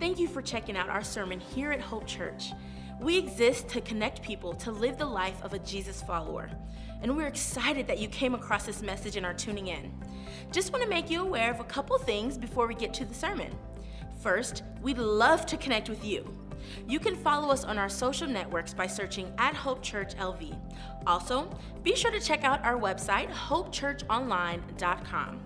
Thank you for checking out our sermon here at Hope Church. We exist to connect people to live the life of a Jesus follower. And we're excited that you came across this message and are tuning in. Just want to make you aware of a couple things before we get to the sermon. First, we'd love to connect with you. You can follow us on our social networks by searching at Hope Church LV. Also, be sure to check out our website, hopechurchonline.com.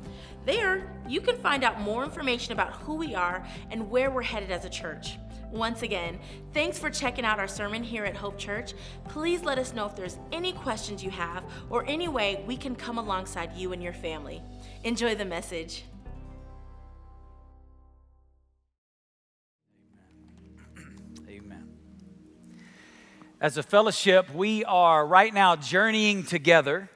There, you can find out more information about who we are and where we're headed as a church. Once again, thanks for checking out our sermon here at Hope Church. Please let us know if there's any questions you have or any way we can come alongside you and your family. Enjoy the message. As a fellowship, we are right now journeying together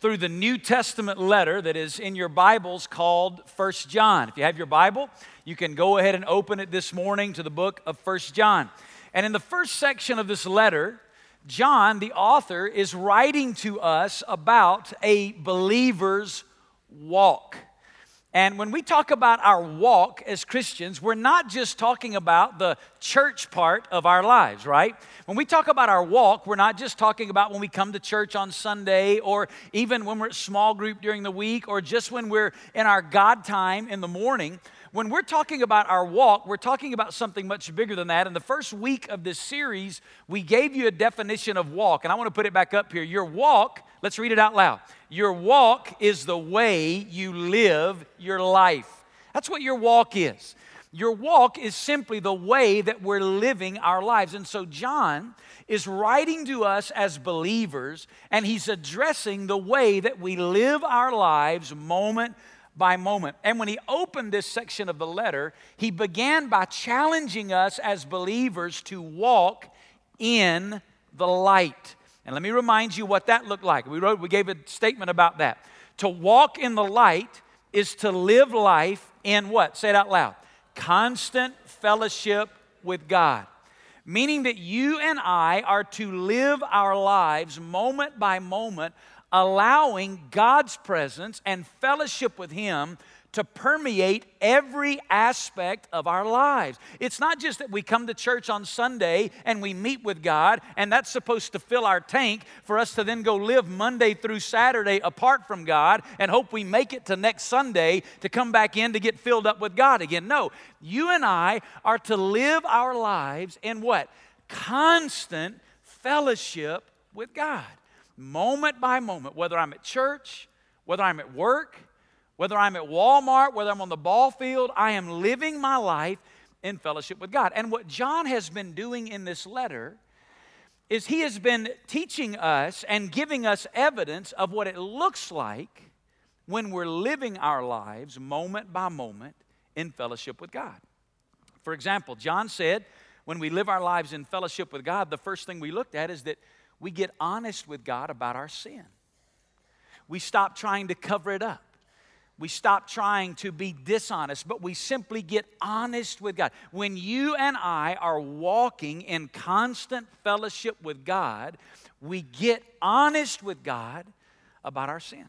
through the New Testament letter that is in your Bibles called First John. If you have your Bible, you can go ahead and open it this morning to the book of First John. And in the first section of this letter, John, the author, is writing to us about a believer's walk. And when we talk about our walk as Christians, we're not just talking about the church part of our lives, right? When we talk about our walk, we're not just talking about when we come to church on Sunday or even when we're at small group during the week or just when we're in our God time in the morning. When we're talking about our walk, we're talking about something much bigger than that. In the first week of this series, we gave you a definition of walk, and I want to put it back up here. Your walk, let's read it out loud. Your walk is the way you live your life. That's what your walk is. Your walk is simply the way that we're living our lives. And so, John is writing to us as believers, and he's addressing the way that we live our lives moment by moment. And when he opened this section of the letter, he began by challenging us as believers to walk in the light. And let me remind you what that looked like. We wrote, we gave a statement about that. To walk in the light is to live life in what? Say it out loud. Constant fellowship with God. Meaning that you and I are to live our lives moment by moment allowing God's presence and fellowship with Him to permeate every aspect of our lives. It's not just that we come to church on Sunday and we meet with God, and that's supposed to fill our tank for us to then go live Monday through Saturday apart from God and hope we make it to next Sunday to come back in to get filled up with God again. No, you and I are to live our lives in what? Constant fellowship with God moment by moment, whether I'm at church, whether I'm at work, whether I'm at Walmart, whether I'm on the ball field, I am living my life in fellowship with God. And what John has been doing in this letter is he has been teaching us and giving us evidence of what it looks like when we're living our lives moment by moment in fellowship with God. For example, John said, when we live our lives in fellowship with God, the first thing we looked at is that we get honest with God about our sin. We stop trying to cover it up. We stop trying to be dishonest, but we simply get honest with God. When you and I are walking in constant fellowship with God, we get honest with God about our sin.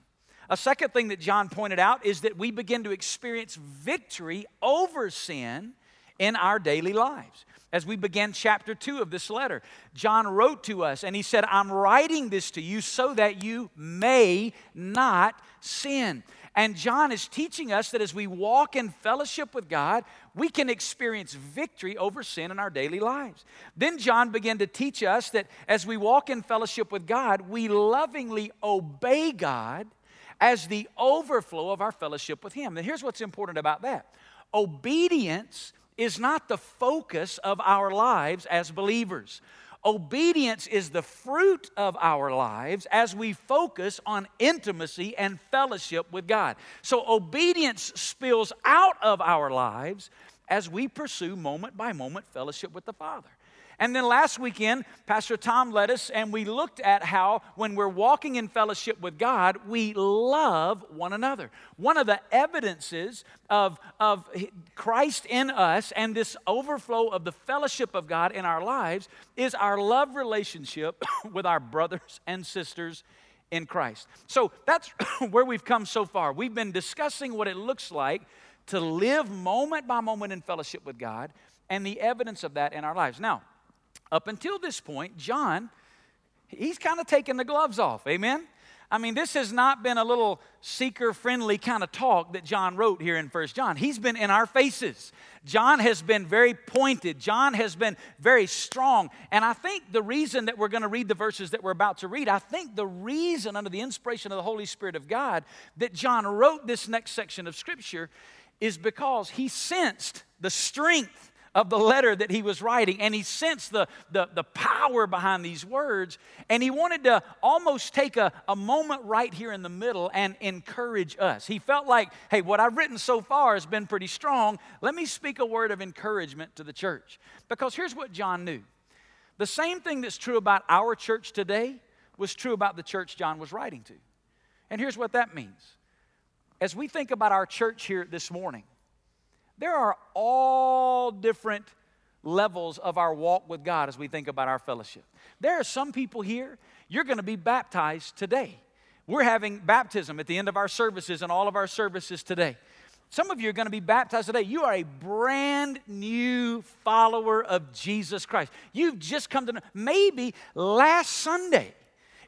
A second thing that John pointed out is that we begin to experience victory over sin in our daily lives as we began chapter 2 of this letter. John wrote to us and he said, I'm writing this to you so that you may not sin. And John is teaching us that as we walk in fellowship with God, we can experience victory over sin in our daily lives. Then John began to teach us that as we walk in fellowship with God, we lovingly obey God as the overflow of our fellowship with Him. And here's what's important about that obedience is not the focus of our lives as believers. Obedience is the fruit of our lives as we focus on intimacy and fellowship with God. So, obedience spills out of our lives as we pursue moment by moment fellowship with the Father. And then last weekend, Pastor Tom led us, and we looked at how when we're walking in fellowship with God, we love one another. One of the evidences of, of Christ in us and this overflow of the fellowship of God in our lives is our love relationship with our brothers and sisters in Christ. So that's where we've come so far. We've been discussing what it looks like to live moment by moment in fellowship with God and the evidence of that in our lives. Now, up until this point, John, he's kind of taken the gloves off. Amen? I mean, this has not been a little seeker friendly kind of talk that John wrote here in First John. He's been in our faces. John has been very pointed. John has been very strong. And I think the reason that we're going to read the verses that we're about to read, I think the reason, under the inspiration of the Holy Spirit of God, that John wrote this next section of Scripture is because he sensed the strength of the letter that he was writing, and he sensed the, the, the power behind these words, and he wanted to almost take a, a moment right here in the middle and encourage us. He felt like, hey, what I've written so far has been pretty strong. Let me speak a word of encouragement to the church. Because here's what John knew the same thing that's true about our church today was true about the church John was writing to. And here's what that means. As we think about our church here this morning, there are all different levels of our walk with God as we think about our fellowship. There are some people here, you're going to be baptized today. We're having baptism at the end of our services and all of our services today. Some of you are going to be baptized today. You are a brand new follower of Jesus Christ. You've just come to know, maybe last Sunday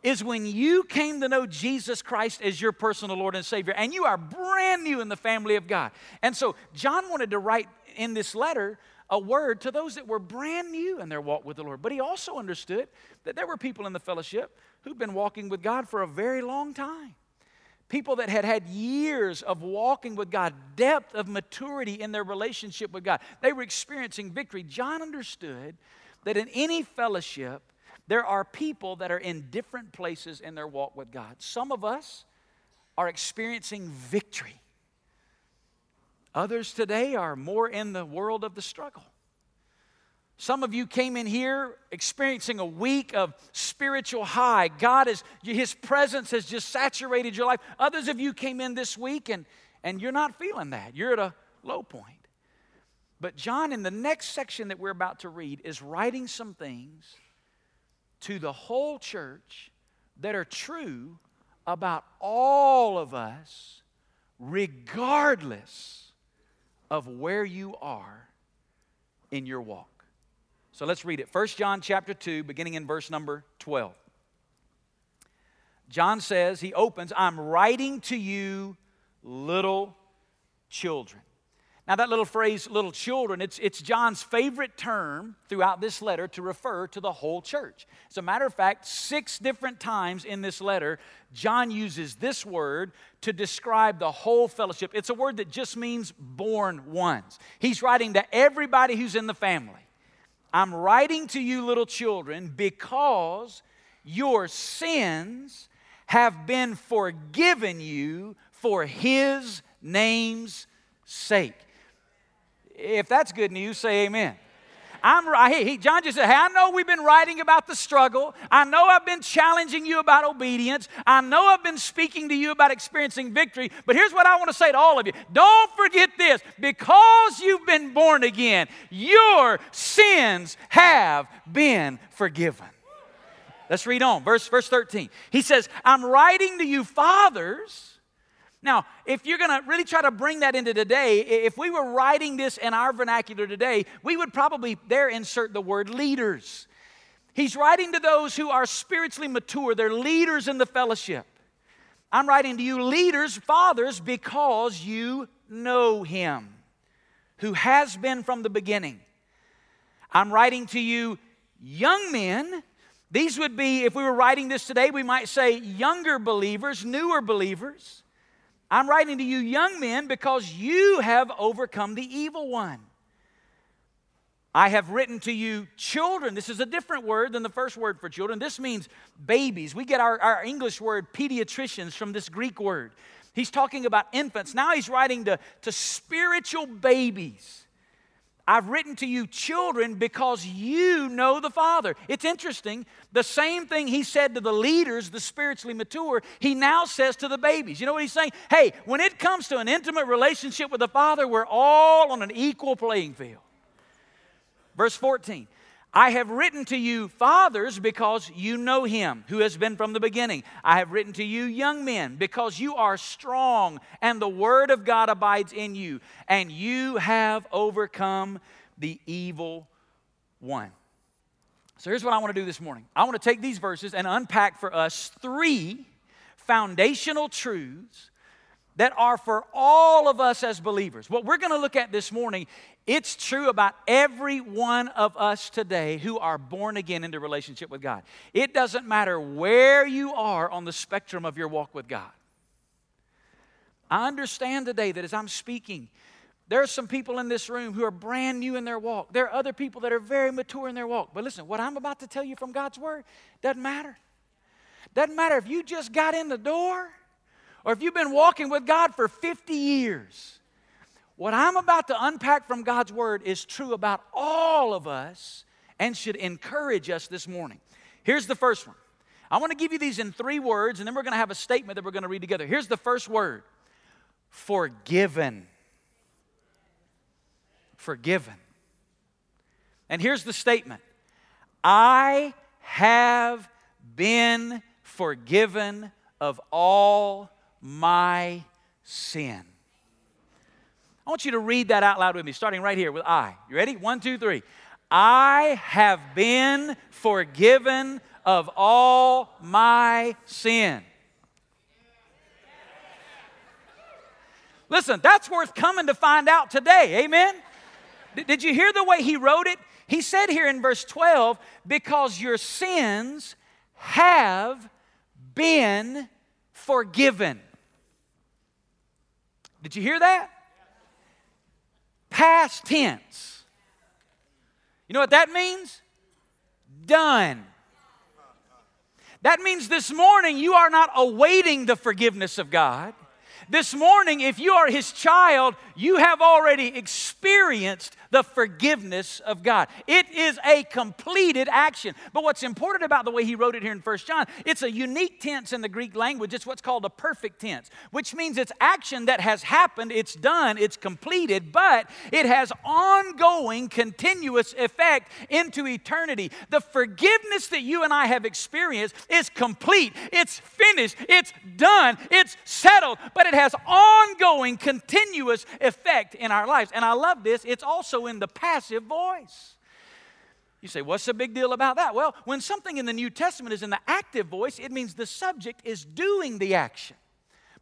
is when you came to know Jesus Christ as your personal Lord and Savior, and you are brand new in the family of God. And so, John wanted to write in this letter a word to those that were brand new in their walk with the Lord. But he also understood that there were people in the fellowship who'd been walking with God for a very long time. People that had had years of walking with God, depth of maturity in their relationship with God. They were experiencing victory. John understood that in any fellowship, there are people that are in different places in their walk with God. Some of us are experiencing victory. Others today are more in the world of the struggle. Some of you came in here experiencing a week of spiritual high. God is, His presence has just saturated your life. Others of you came in this week and, and you're not feeling that. You're at a low point. But John, in the next section that we're about to read, is writing some things to the whole church that are true about all of us, regardless of where you are in your walk. So let's read it. 1 John chapter 2, beginning in verse number 12. John says, he opens, I'm writing to you, little children. Now, that little phrase, little children, it's, it's John's favorite term throughout this letter to refer to the whole church. As a matter of fact, six different times in this letter, John uses this word to describe the whole fellowship. It's a word that just means born ones. He's writing to everybody who's in the family. I'm writing to you, little children, because your sins have been forgiven you for his name's sake. If that's good news, say amen. I'm right. John just said, Hey, I know we've been writing about the struggle. I know I've been challenging you about obedience. I know I've been speaking to you about experiencing victory. But here's what I want to say to all of you don't forget this. Because you've been born again, your sins have been forgiven. Let's read on. Verse, verse 13. He says, I'm writing to you, fathers now, if you're going to really try to bring that into today, if we were writing this in our vernacular today, we would probably there insert the word leaders. He's writing to those who are spiritually mature, they're leaders in the fellowship. I'm writing to you, leaders, fathers, because you know him who has been from the beginning. I'm writing to you, young men. These would be, if we were writing this today, we might say younger believers, newer believers. I'm writing to you, young men, because you have overcome the evil one. I have written to you, children. This is a different word than the first word for children. This means babies. We get our, our English word pediatricians from this Greek word. He's talking about infants. Now he's writing to, to spiritual babies. I've written to you, children, because you know the Father. It's interesting. The same thing he said to the leaders, the spiritually mature, he now says to the babies. You know what he's saying? Hey, when it comes to an intimate relationship with the Father, we're all on an equal playing field. Verse 14 I have written to you, fathers, because you know him who has been from the beginning. I have written to you, young men, because you are strong and the word of God abides in you, and you have overcome the evil one. So here's what I want to do this morning I want to take these verses and unpack for us three foundational truths that are for all of us as believers. What we're going to look at this morning, it's true about every one of us today who are born again into relationship with God. It doesn't matter where you are on the spectrum of your walk with God. I understand today that as I'm speaking, there are some people in this room who are brand new in their walk. There are other people that are very mature in their walk. But listen, what I'm about to tell you from God's Word doesn't matter. Doesn't matter if you just got in the door or if you've been walking with God for 50 years. What I'm about to unpack from God's Word is true about all of us and should encourage us this morning. Here's the first one. I want to give you these in three words, and then we're going to have a statement that we're going to read together. Here's the first word forgiven. Forgiven. And here's the statement I have been forgiven of all my sin. I want you to read that out loud with me, starting right here with I. You ready? One, two, three. I have been forgiven of all my sin. Listen, that's worth coming to find out today. Amen? Did you hear the way he wrote it? He said here in verse 12, because your sins have been forgiven. Did you hear that? Past tense. You know what that means? Done. That means this morning you are not awaiting the forgiveness of God. This morning, if you are His child, you have already experienced the forgiveness of God. It is a completed action. But what's important about the way he wrote it here in 1 John, it's a unique tense in the Greek language. It's what's called a perfect tense, which means it's action that has happened, it's done, it's completed, but it has ongoing, continuous effect into eternity. The forgiveness that you and I have experienced is complete, it's finished, it's done, it's settled, but it has ongoing, continuous effect in our lives. And I love this. It's also in the passive voice. You say, what's the big deal about that? Well, when something in the New Testament is in the active voice, it means the subject is doing the action.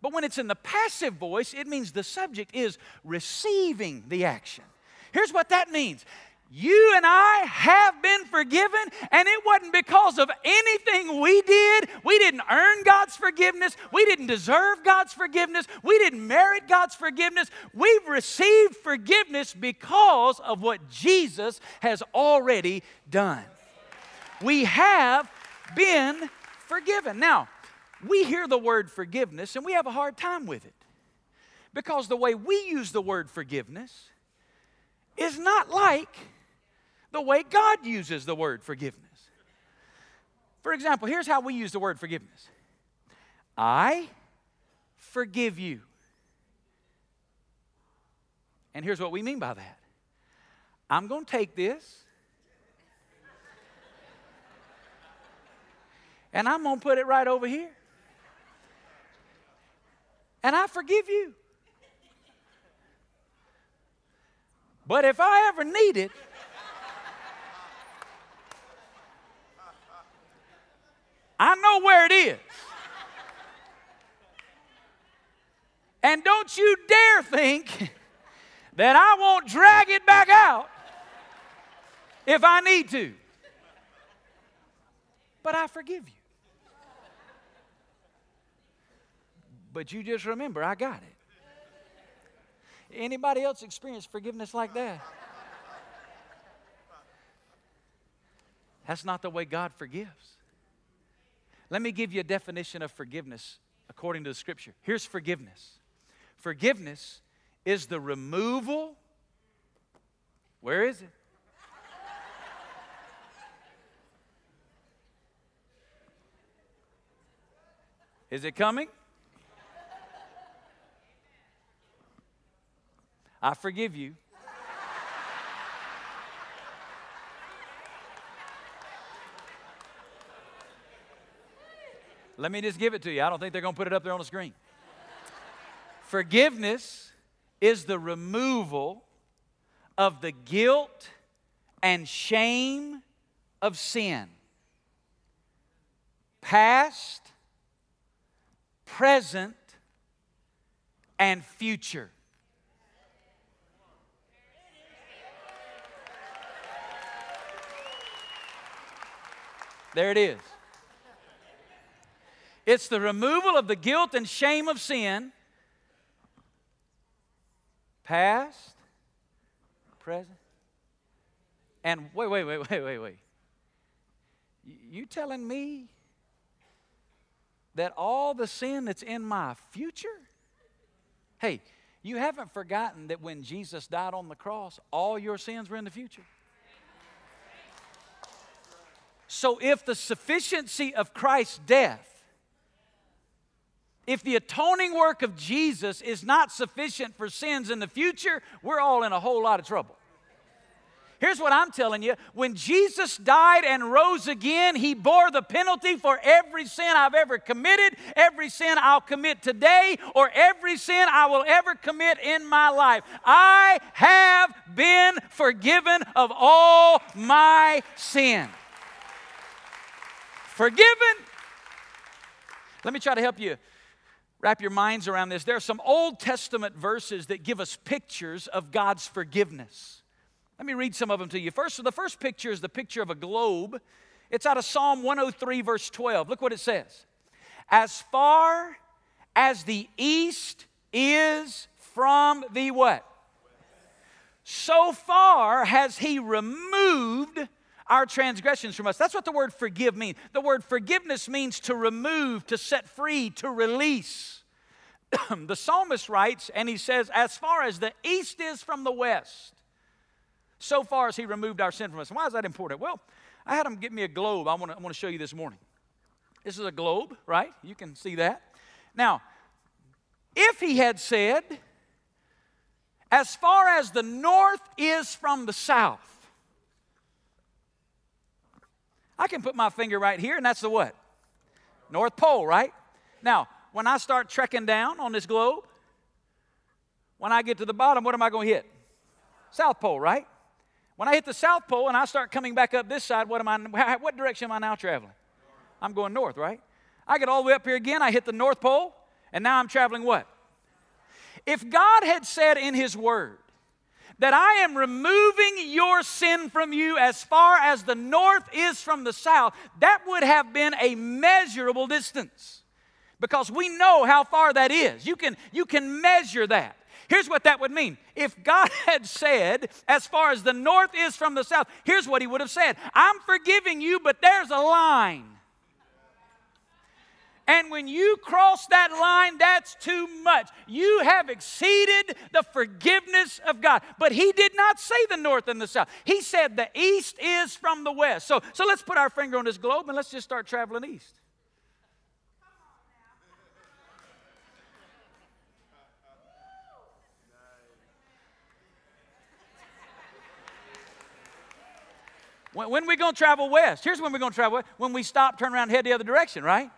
But when it's in the passive voice, it means the subject is receiving the action. Here's what that means you and I have been forgiven, and it wasn't because of anything we did. We didn't earn God's forgiveness. We didn't deserve God's forgiveness. We didn't merit God's forgiveness. We've received forgiveness because of what Jesus has already done. We have been forgiven. Now, we hear the word forgiveness and we have a hard time with it because the way we use the word forgiveness is not like the way God uses the word forgiveness. For example, here's how we use the word forgiveness I forgive you. And here's what we mean by that I'm going to take this and I'm going to put it right over here. And I forgive you. But if I ever need it, I know where it is. And don't you dare think that I won't drag it back out if I need to. But I forgive you. But you just remember, I got it. Anybody else experience forgiveness like that? That's not the way God forgives. Let me give you a definition of forgiveness according to the scripture. Here's forgiveness forgiveness is the removal, where is it? Is it coming? I forgive you. Let me just give it to you. I don't think they're going to put it up there on the screen. Forgiveness is the removal of the guilt and shame of sin. Past, present, and future. There it is. It's the removal of the guilt and shame of sin, past, present, and wait, wait, wait, wait, wait, wait. You telling me that all the sin that's in my future? Hey, you haven't forgotten that when Jesus died on the cross, all your sins were in the future. So if the sufficiency of Christ's death, if the atoning work of Jesus is not sufficient for sins in the future, we're all in a whole lot of trouble. Here's what I'm telling you when Jesus died and rose again, he bore the penalty for every sin I've ever committed, every sin I'll commit today, or every sin I will ever commit in my life. I have been forgiven of all my sin forgiven. Let me try to help you wrap your minds around this. There are some Old Testament verses that give us pictures of God's forgiveness. Let me read some of them to you. First, so the first picture is the picture of a globe. It's out of Psalm 103, verse 12. Look what it says. As far as the east is from the what? So far has he removed our transgressions from us. That's what the word forgive means. The word forgiveness means to remove, to set free, to release. the psalmist writes, and he says, As far as the east is from the west, so far as he removed our sin from us. Why is that important? Well, I had him get me a globe I want to show you this morning. This is a globe, right? You can see that. Now, if he had said, as far as the north is from the south, I can put my finger right here, and that's the what? North Pole, right? Now, when I start trekking down on this globe, when I get to the bottom, what am I going to hit? South Pole, right? When I hit the South Pole and I start coming back up this side, what am I? What direction am I now traveling? I'm going north, right? I get all the way up here again. I hit the North Pole, and now I'm traveling what? If God had said in His Word, that I am removing your sin from you as far as the north is from the south, that would have been a measurable distance. Because we know how far that is. You can, you can measure that. Here's what that would mean. If God had said, as far as the north is from the south, here's what He would have said I'm forgiving you, but there's a line. And when you cross that line, that's too much. You have exceeded the forgiveness of God. But he did not say the north and the south. He said the east is from the west. So, so let's put our finger on this globe and let's just start traveling east. When, when we going to travel west? Here's when we're going to travel west. When we stop, turn around, head the other direction, right?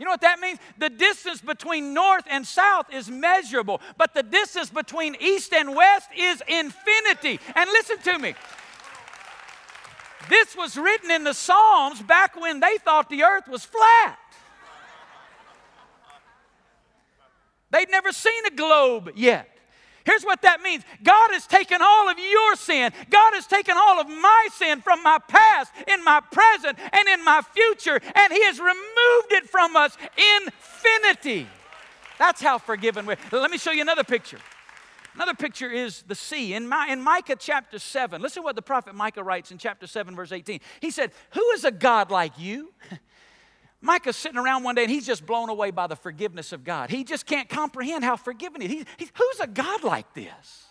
You know what that means? The distance between north and south is measurable, but the distance between east and west is infinity. And listen to me. This was written in the Psalms back when they thought the earth was flat. They'd never seen a globe yet. Here's what that means God has taken all of your sin, God has taken all of my sin from my past, in my present, and in my future, and He has removed it from us infinity. That's how forgiven we're. Let me show you another picture. Another picture is the sea. In, My, in Micah chapter 7, listen to what the prophet Micah writes in chapter 7, verse 18. He said, Who is a God like you? Micah's sitting around one day and he's just blown away by the forgiveness of God. He just can't comprehend how forgiven he is. He's, who's a God like this?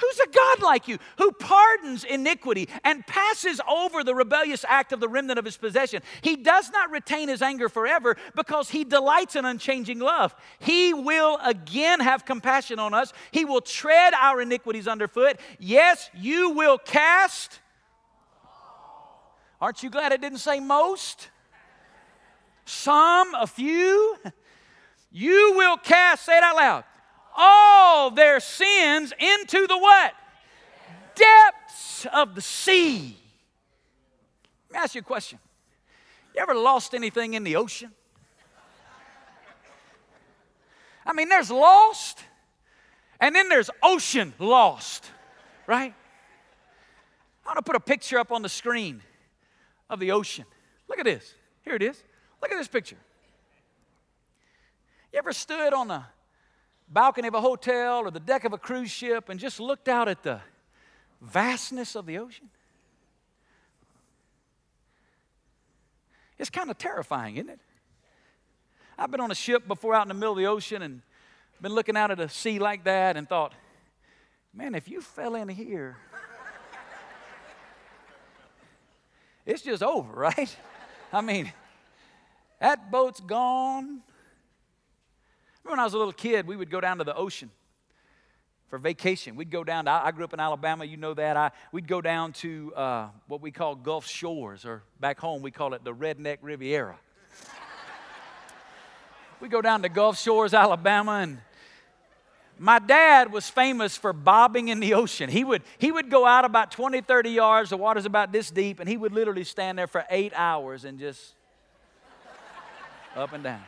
Who's a God like you who pardons iniquity and passes over the rebellious act of the remnant of his possession? He does not retain his anger forever because he delights in unchanging love. He will again have compassion on us. He will tread our iniquities underfoot. Yes, you will cast. Aren't you glad it didn't say most? Some, a few, you will cast, say it out loud, all their sins into the what? Depths of the sea. Let me ask you a question. You ever lost anything in the ocean? I mean, there's lost, and then there's ocean lost, right? I want to put a picture up on the screen of the ocean. Look at this. Here it is. Look at this picture. You ever stood on the balcony of a hotel or the deck of a cruise ship and just looked out at the vastness of the ocean? It's kind of terrifying, isn't it? I've been on a ship before out in the middle of the ocean and been looking out at a sea like that and thought, man, if you fell in here, it's just over, right? I mean, that boat's gone. Remember when I was a little kid, we would go down to the ocean for vacation. We'd go down to, I grew up in Alabama, you know that. I, we'd go down to uh, what we call Gulf Shores, or back home we call it the Redneck Riviera. we go down to Gulf Shores, Alabama, and my dad was famous for bobbing in the ocean. He would, he would go out about 20, 30 yards, the water's about this deep, and he would literally stand there for eight hours and just up and down.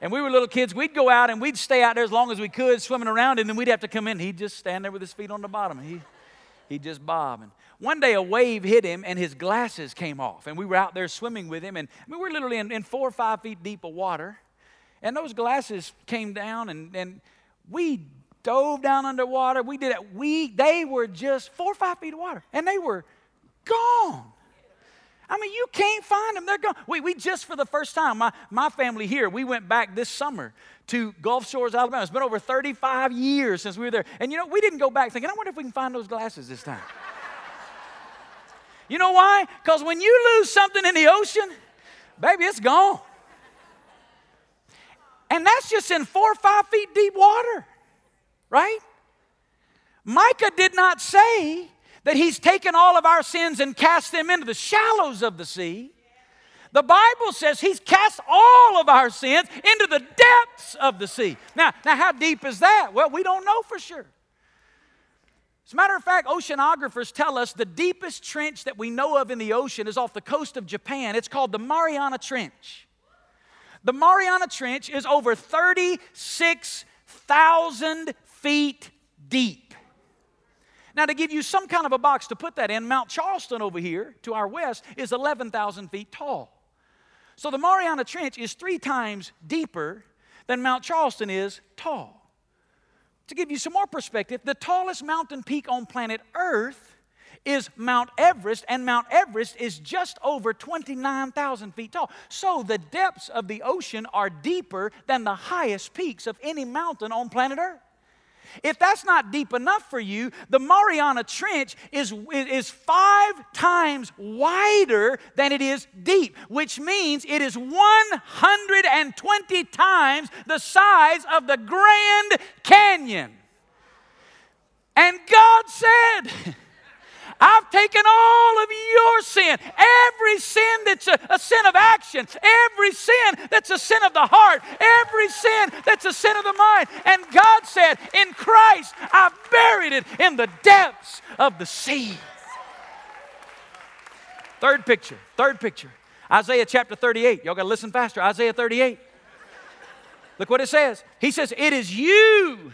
And we were little kids, we'd go out and we'd stay out there as long as we could, swimming around, and then we'd have to come in. He'd just stand there with his feet on the bottom. He, he'd just bob. And one day a wave hit him and his glasses came off. And we were out there swimming with him. And I mean, we were literally in, in four or five feet deep of water. And those glasses came down and, and we dove down underwater. We did it. We, they were just four or five feet of water. And they were gone. I mean, you can't find them. They're gone. We, we just for the first time, my, my family here, we went back this summer to Gulf Shores, Alabama. It's been over 35 years since we were there. And you know, we didn't go back thinking, I wonder if we can find those glasses this time. you know why? Because when you lose something in the ocean, baby, it's gone. And that's just in four or five feet deep water, right? Micah did not say that he's taken all of our sins and cast them into the shallows of the sea. The Bible says he's cast all of our sins into the depths of the sea. Now, now how deep is that? Well, we don't know for sure. As a matter of fact, oceanographers tell us the deepest trench that we know of in the ocean is off the coast of Japan. It's called the Mariana Trench. The Mariana Trench is over 36,000 feet deep. Now, to give you some kind of a box to put that in, Mount Charleston over here to our west is 11,000 feet tall. So the Mariana Trench is three times deeper than Mount Charleston is tall. To give you some more perspective, the tallest mountain peak on planet Earth is Mount Everest, and Mount Everest is just over 29,000 feet tall. So the depths of the ocean are deeper than the highest peaks of any mountain on planet Earth. If that's not deep enough for you, the Mariana Trench is, is five times wider than it is deep, which means it is 120 times the size of the Grand Canyon. And God said, I've taken all of your sin, every sin that's a, a, sin of action, every sin that's a sin of the heart, every sin that's a sin of the mind. And God said, In Christ, I've buried it in the depths of the sea. Third picture, third picture. Isaiah chapter 38. Y'all got to listen faster. Isaiah 38. Look what it says. He says, It is you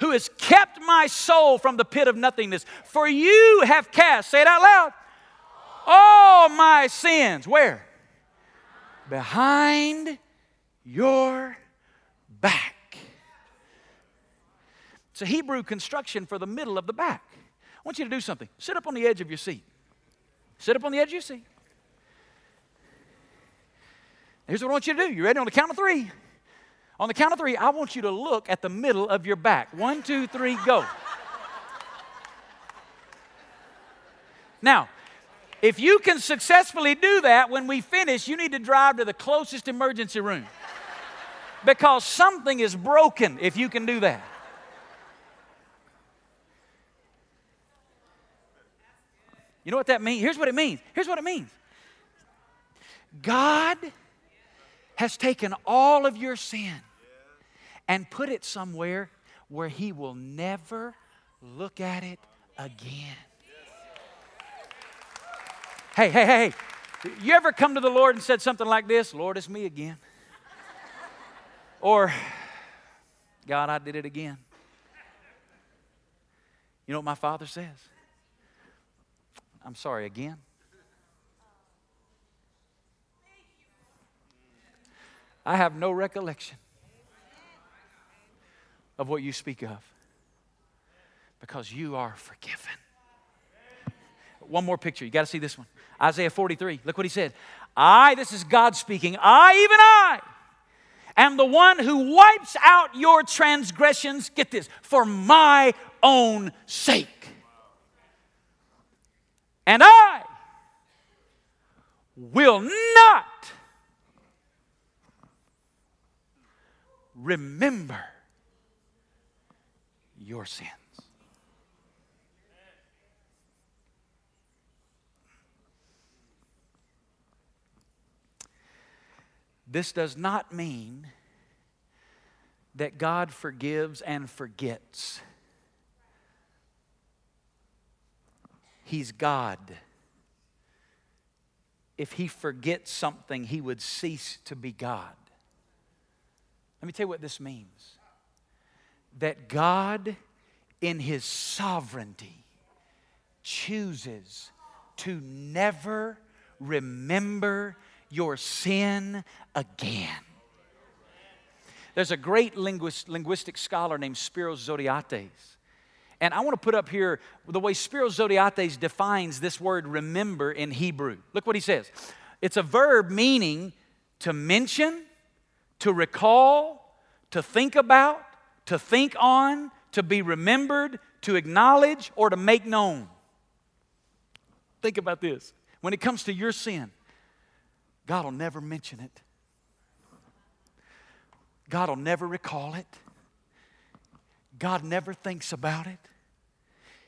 who has kept my soul from the pit of nothingness. For you have cast, say it out loud, all my sins. Where? Behind your back. It's a Hebrew construction for the middle of the back. I want you to do something. Sit up on the edge of your seat. Sit up on the edge of your seat. Here's what I want you to do. You ready on the count of three? On the count of three, I want you to look at the middle of your back. One, two, three, go. Now, if you can successfully do that, when we finish, you need to drive to the closest emergency room. Because something is broken if you can do that. You know what that means? Here's what it means. Here's what it means God has taken all of your sin and put it somewhere where He will never look at it again. Hey, hey, hey, you ever come to the Lord and said something like this Lord, it's me again? Or, God, I did it again. You know what my father says? I'm sorry again. I have no recollection of what you speak of because you are forgiven. One more picture. You got to see this one. Isaiah 43. Look what he said. I, this is God speaking, I, even I, am the one who wipes out your transgressions, get this, for my own sake. And I will not remember your sins. This does not mean that God forgives and forgets. He's God. If he forgets something, he would cease to be God. Let me tell you what this means that God, in his sovereignty, chooses to never remember your sin again. There's a great linguist, linguistic scholar named Spiros Zodhiates. And I want to put up here the way Spiros Zodhiates defines this word remember in Hebrew. Look what he says it's a verb meaning to mention, to recall, to think about, to think on, to be remembered, to acknowledge, or to make known. Think about this. When it comes to your sin, God will never mention it. God will never recall it. God never thinks about it.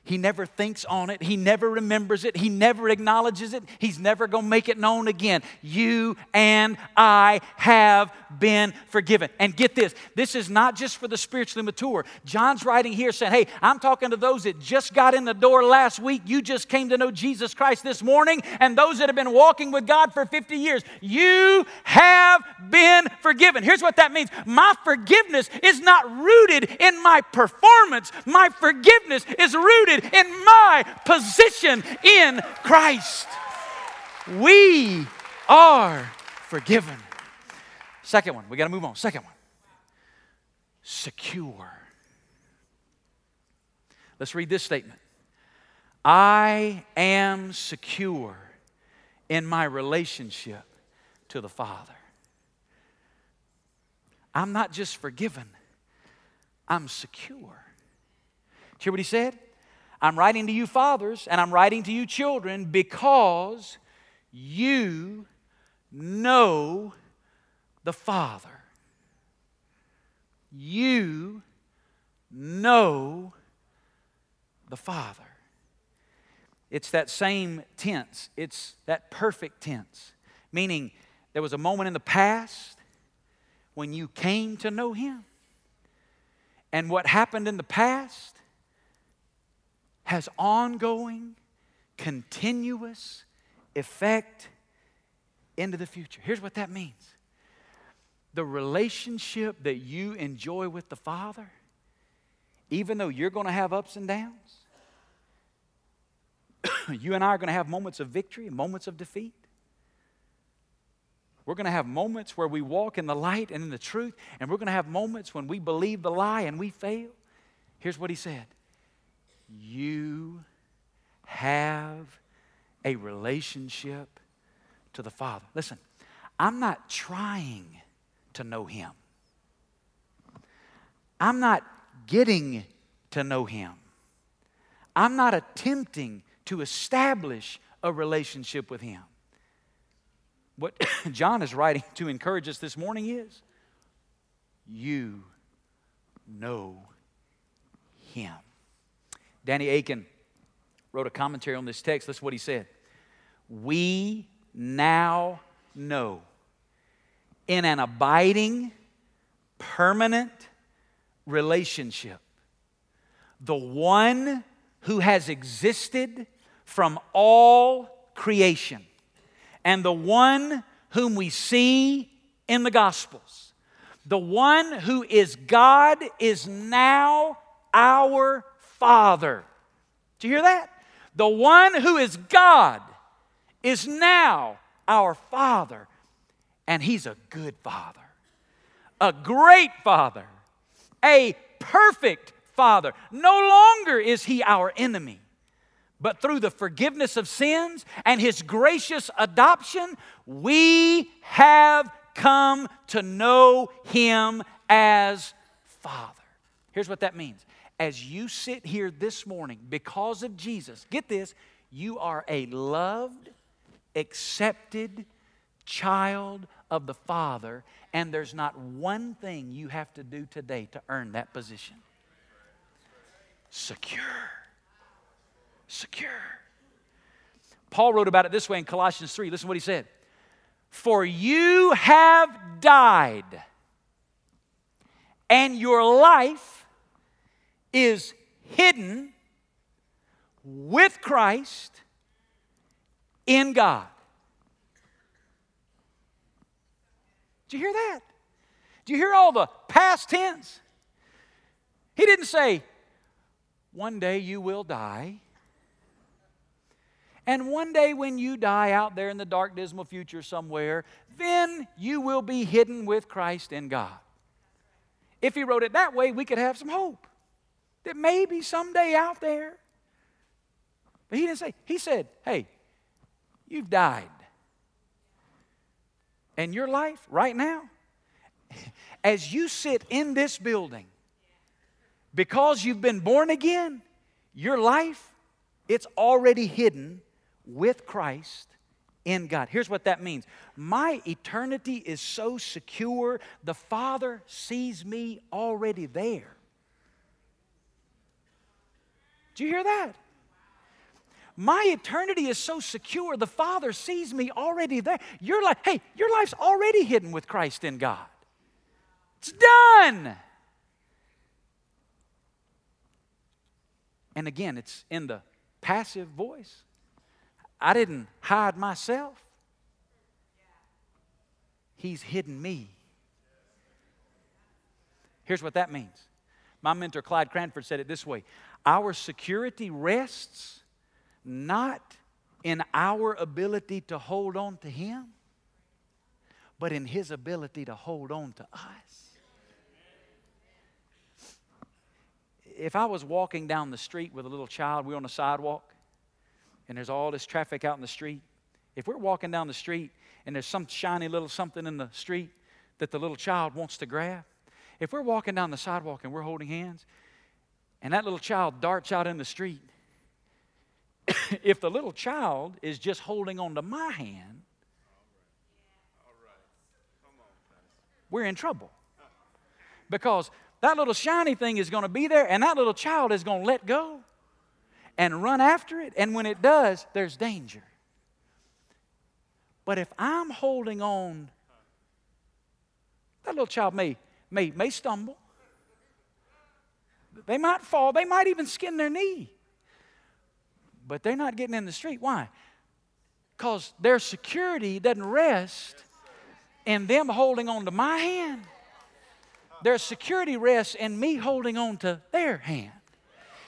He never thinks on it. He never remembers it. He never acknowledges it. He's never going to make it known again. You and I have been forgiven. And get this this is not just for the spiritually mature. John's writing here saying, Hey, I'm talking to those that just got in the door last week. You just came to know Jesus Christ this morning, and those that have been walking with God for 50 years. You have been forgiven. Here's what that means my forgiveness is not rooted in my performance, my forgiveness is rooted rooted in my position in Christ. We are forgiven. Second one, we got to move on. Second one, secure. Let's read this statement I am secure in my relationship to the Father. I'm not just forgiven, I'm secure. Hear what he said? I'm writing to you, fathers, and I'm writing to you, children, because you know the Father. You know the Father. It's that same tense, it's that perfect tense, meaning there was a moment in the past when you came to know Him. And what happened in the past has ongoing, continuous effect into the future. Here's what that means the relationship that you enjoy with the Father, even though you're going to have ups and downs, you and I are going to have moments of victory moments of defeat. We're going to have moments where we walk in the light and in the truth, and we're going to have moments when we believe the lie and we fail. Here's what he said you have a relationship to the Father. Listen, I'm not trying to know Him, I'm not getting to know Him, I'm not attempting to establish a relationship with Him. What John is writing to encourage us this morning is you know Him. Danny Akin wrote a commentary on this text. That's what he said. We now know in an abiding, permanent relationship. The one who has existed from all creation, and the one whom we see in the Gospels. The one who is God is now our Father. Do you hear that? The one who is God is now our Father, and He's a good Father, a great Father, a perfect Father. No longer is He our enemy, but through the forgiveness of sins and His gracious adoption, we have come to know Him as Father. Here's what that means. As you sit here this morning, because of Jesus, get this, you are a loved, accepted child of the Father, and there's not one thing you have to do today to earn that position. Secure. Secure. Paul wrote about it this way in Colossians 3. Listen to what he said. For you have died, and your life is hidden with Christ in God. Do you hear that? Do you hear all the past tense? He didn't say, one day you will die. And one day, when you die out there in the dark, dismal future somewhere, then you will be hidden with Christ in God. If he wrote it that way, we could have some hope that maybe someday out there. But he didn't say, he said, hey, you've died. And your life right now, as you sit in this building, because you've been born again, your life, it's already hidden with Christ in God. Here's what that means My eternity is so secure, the Father sees me already there. Do you hear that? My eternity is so secure, the Father sees me already there. Your life, hey, your life's already hidden with Christ in God. It's done. And again, it's in the passive voice. I didn't hide myself, He's hidden me. Here's what that means. My mentor, Clyde Cranford, said it this way Our security rests not in our ability to hold on to Him, but in His ability to hold on to us. If I was walking down the street with a little child, we're on a sidewalk, and there's all this traffic out in the street. If we're walking down the street and there's some shiny little something in the street that the little child wants to grab, if we're walking down the sidewalk and we're holding hands, and that little child darts out in the street, if the little child is just holding on to my hand, we're in trouble. Because that little shiny thing is going to be there, and that little child is going to let go and run after it. And when it does, there's danger. But if I'm holding on, that little child may, may, may stumble. They might fall. They might even skin their knee. But they're not getting in the street. Why? Because their security doesn't rest in them holding on to my hand. Their security rests in me holding on to their hand.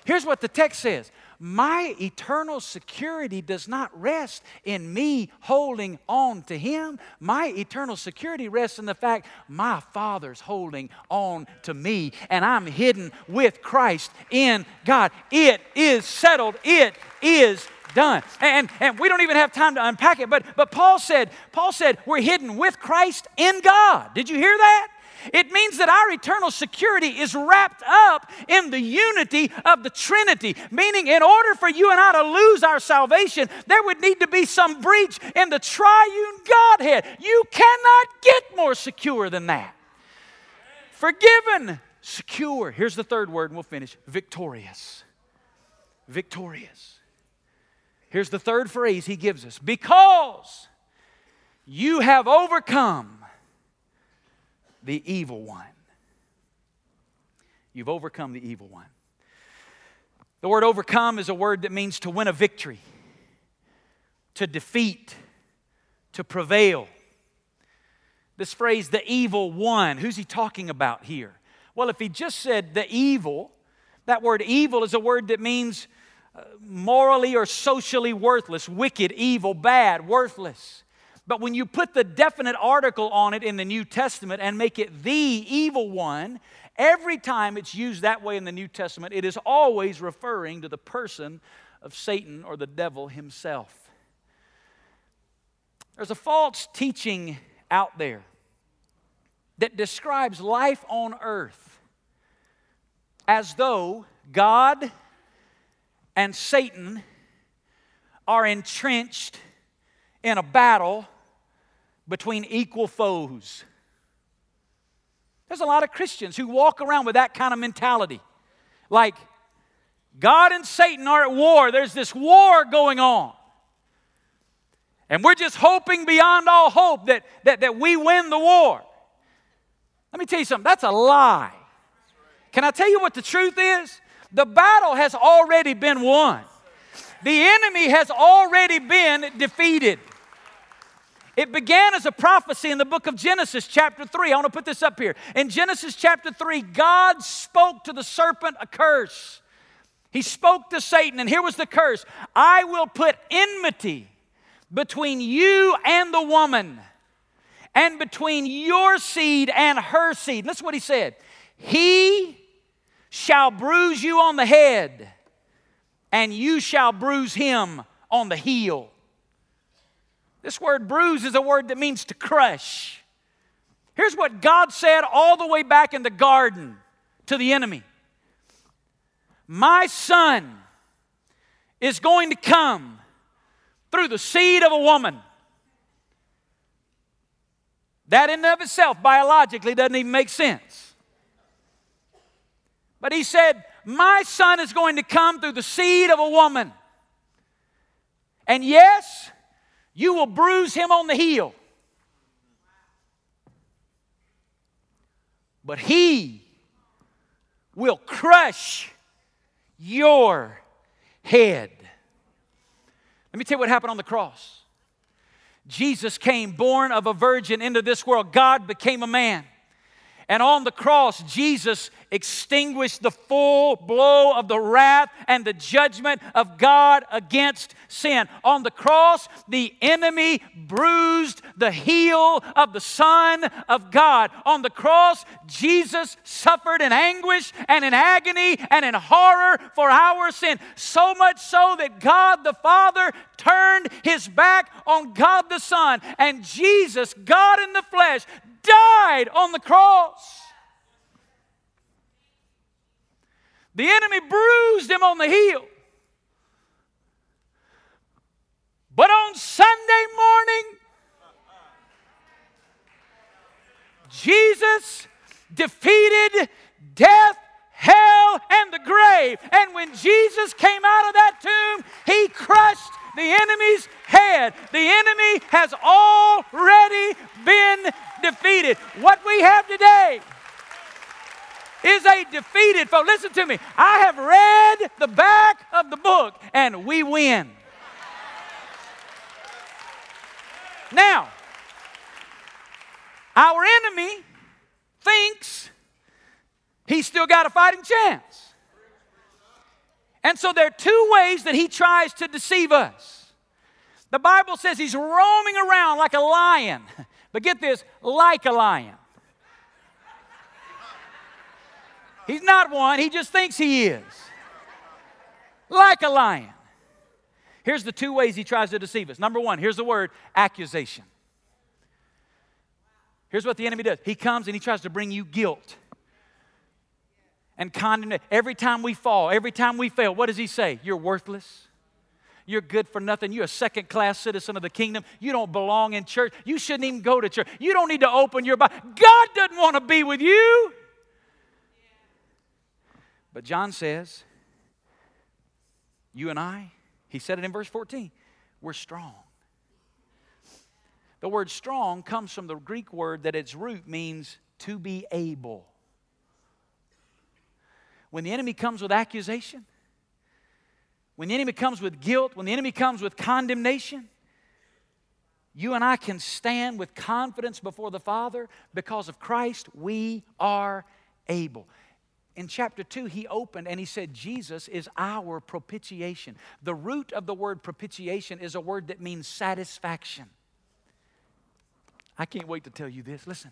Here's what the text says my eternal security does not rest in me holding on to Him. My eternal security rests in the fact my Father's holding on to me, and I'm hidden with Christ in God. It is settled, it is done. And, and we don't even have time to unpack it, but, but Paul said, Paul said, we're hidden with Christ in God. Did you hear that? It means that our eternal security is wrapped up in the unity of the Trinity, meaning, in order for you and I to lose our salvation, there would need to be some breach in the triune Godhead. You cannot get more secure than that. Forgiven, secure. Here's the third word, and we'll finish victorious. Victorious. Here's the third phrase he gives us because you have overcome the evil one. You've overcome the evil one. The word overcome is a word that means to win a victory, to defeat, to prevail. This phrase, the evil one, who's he talking about here? Well, if he just said the evil, that word evil is a word that means uh, morally or socially worthless, wicked, evil, bad, worthless. But when you put the definite article on it in the New Testament and make it the evil one, Every time it's used that way in the New Testament, it is always referring to the person of Satan or the devil himself. There's a false teaching out there that describes life on earth as though God and Satan are entrenched in a battle between equal foes. There's a lot of Christians who walk around with that kind of mentality. Like, God and Satan are at war. There's this war going on. And we're just hoping beyond all hope that, that, that we win the war. Let me tell you something, that's a lie. Can I tell you what the truth is? The battle has already been won, the enemy has already been defeated. It began as a prophecy in the book of Genesis, chapter 3. I want to put this up here. In Genesis chapter 3, God spoke to the serpent a curse. He spoke to Satan, and here was the curse I will put enmity between you and the woman, and between your seed and her seed. And this is what he said He shall bruise you on the head, and you shall bruise him on the heel. This word bruise is a word that means to crush. Here's what God said all the way back in the garden to the enemy My son is going to come through the seed of a woman. That in and of itself, biologically, doesn't even make sense. But he said, My son is going to come through the seed of a woman. And yes, you will bruise him on the heel. But he will crush your head. Let me tell you what happened on the cross. Jesus came born of a virgin into this world. God became a man. And on the cross, Jesus extinguished the full blow of the wrath and the judgment of God against sin. On the cross, the enemy bruised the heel of the Son of God. On the cross, Jesus suffered in anguish and in agony and in horror for our sin. So much so that God the Father turned his back on God the Son. And Jesus, God in the flesh, died on the cross. The enemy bruised him on the heel. But on Sunday morning, Jesus defeated death, hell, and the grave. And when Jesus came out of that tomb, he crushed the enemy's head. The enemy has already been defeated. What we have today is a defeated foe. Listen to me. I have read the back of the book and we win. Now, our enemy thinks he's still got a fighting chance. And so there are two ways that he tries to deceive us. The Bible says he's roaming around like a lion. But get this, like a lion. He's not one, he just thinks he is. Like a lion. Here's the two ways he tries to deceive us. Number one, here's the word accusation. Here's what the enemy does he comes and he tries to bring you guilt and condemnation. Every time we fall, every time we fail, what does he say? You're worthless. You're good for nothing. You're a second class citizen of the kingdom. You don't belong in church. You shouldn't even go to church. You don't need to open your Bible. God doesn't want to be with you. But John says, you and I, he said it in verse 14, we're strong. The word strong comes from the Greek word that its root means to be able. When the enemy comes with accusation, when the enemy comes with guilt, when the enemy comes with condemnation, you and I can stand with confidence before the Father because of Christ. We are able. In chapter 2, he opened and he said, Jesus is our propitiation. The root of the word propitiation is a word that means satisfaction. I can't wait to tell you this. Listen,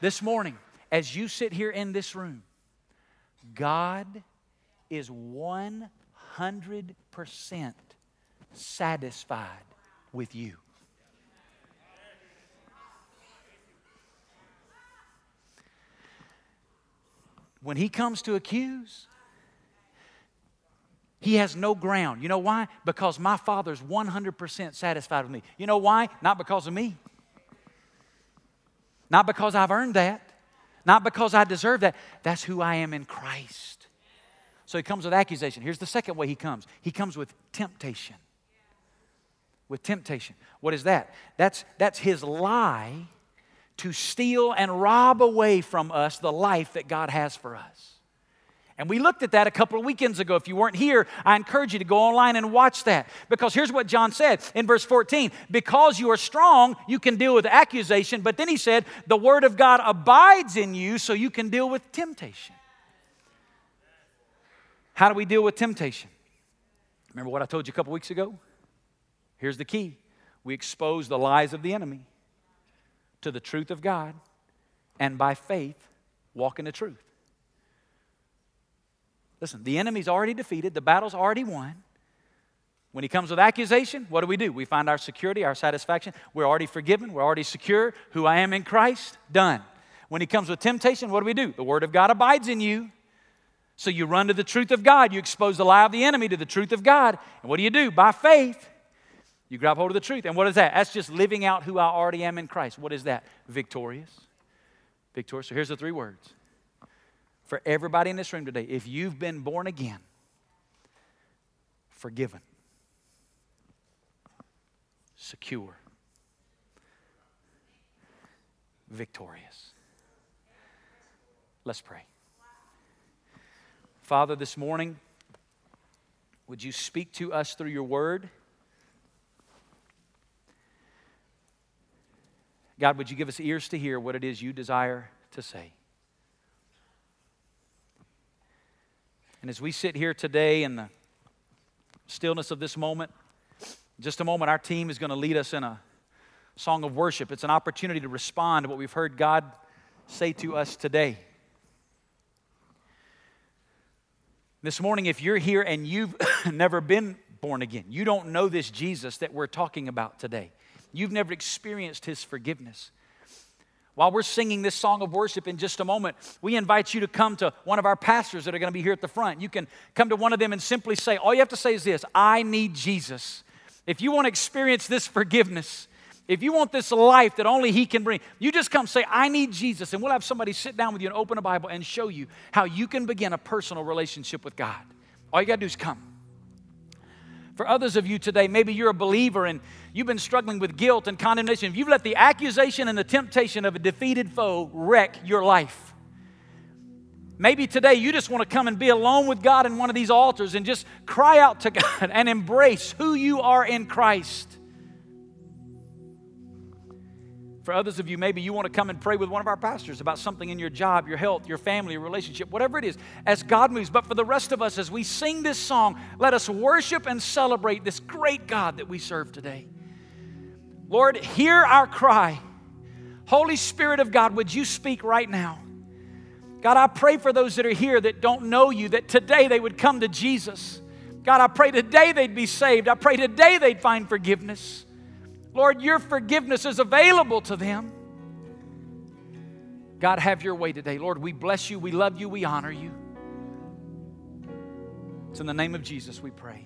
this morning, as you sit here in this room, God is 100% satisfied with you. When he comes to accuse, he has no ground. You know why? Because my Father's 100% satisfied with me. You know why? Not because of me. Not because I've earned that. Not because I deserve that. That's who I am in Christ. So he comes with accusation. Here's the second way he comes he comes with temptation. With temptation. What is that? That's, that's his lie to steal and rob away from us the life that God has for us. And we looked at that a couple of weekends ago. If you weren't here, I encourage you to go online and watch that. Because here's what John said in verse 14 Because you are strong, you can deal with accusation. But then he said, The word of God abides in you, so you can deal with temptation. How do we deal with temptation? Remember what I told you a couple weeks ago? Here's the key we expose the lies of the enemy to the truth of God, and by faith, walk in the truth. Listen, the enemy's already defeated, the battle's already won. When he comes with accusation, what do we do? We find our security, our satisfaction. We're already forgiven, we're already secure. Who I am in Christ, done. When he comes with temptation, what do we do? The word of God abides in you. So you run to the truth of God. You expose the lie of the enemy to the truth of God. And what do you do? By faith, you grab hold of the truth. And what is that? That's just living out who I already am in Christ. What is that? Victorious. Victorious. So here's the three words. For everybody in this room today, if you've been born again, forgiven, secure, victorious. Let's pray. Father, this morning, would you speak to us through your word? God, would you give us ears to hear what it is you desire to say? And as we sit here today in the stillness of this moment, just a moment, our team is going to lead us in a song of worship. It's an opportunity to respond to what we've heard God say to us today. This morning, if you're here and you've never been born again, you don't know this Jesus that we're talking about today. You've never experienced His forgiveness. While we're singing this song of worship in just a moment, we invite you to come to one of our pastors that are going to be here at the front. You can come to one of them and simply say, All you have to say is this I need Jesus. If you want to experience this forgiveness, if you want this life that only He can bring, you just come say, I need Jesus. And we'll have somebody sit down with you and open a Bible and show you how you can begin a personal relationship with God. All you got to do is come. For others of you today, maybe you're a believer and you've been struggling with guilt and condemnation. If you've let the accusation and the temptation of a defeated foe wreck your life, maybe today you just want to come and be alone with God in one of these altars and just cry out to God and embrace who you are in Christ. For others of you, maybe you want to come and pray with one of our pastors about something in your job, your health, your family, your relationship, whatever it is, as God moves. But for the rest of us, as we sing this song, let us worship and celebrate this great God that we serve today. Lord, hear our cry. Holy Spirit of God, would you speak right now? God, I pray for those that are here that don't know you, that today they would come to Jesus. God, I pray today they'd be saved. I pray today they'd find forgiveness. Lord, your forgiveness is available to them. God, have your way today. Lord, we bless you, we love you, we honor you. It's in the name of Jesus we pray.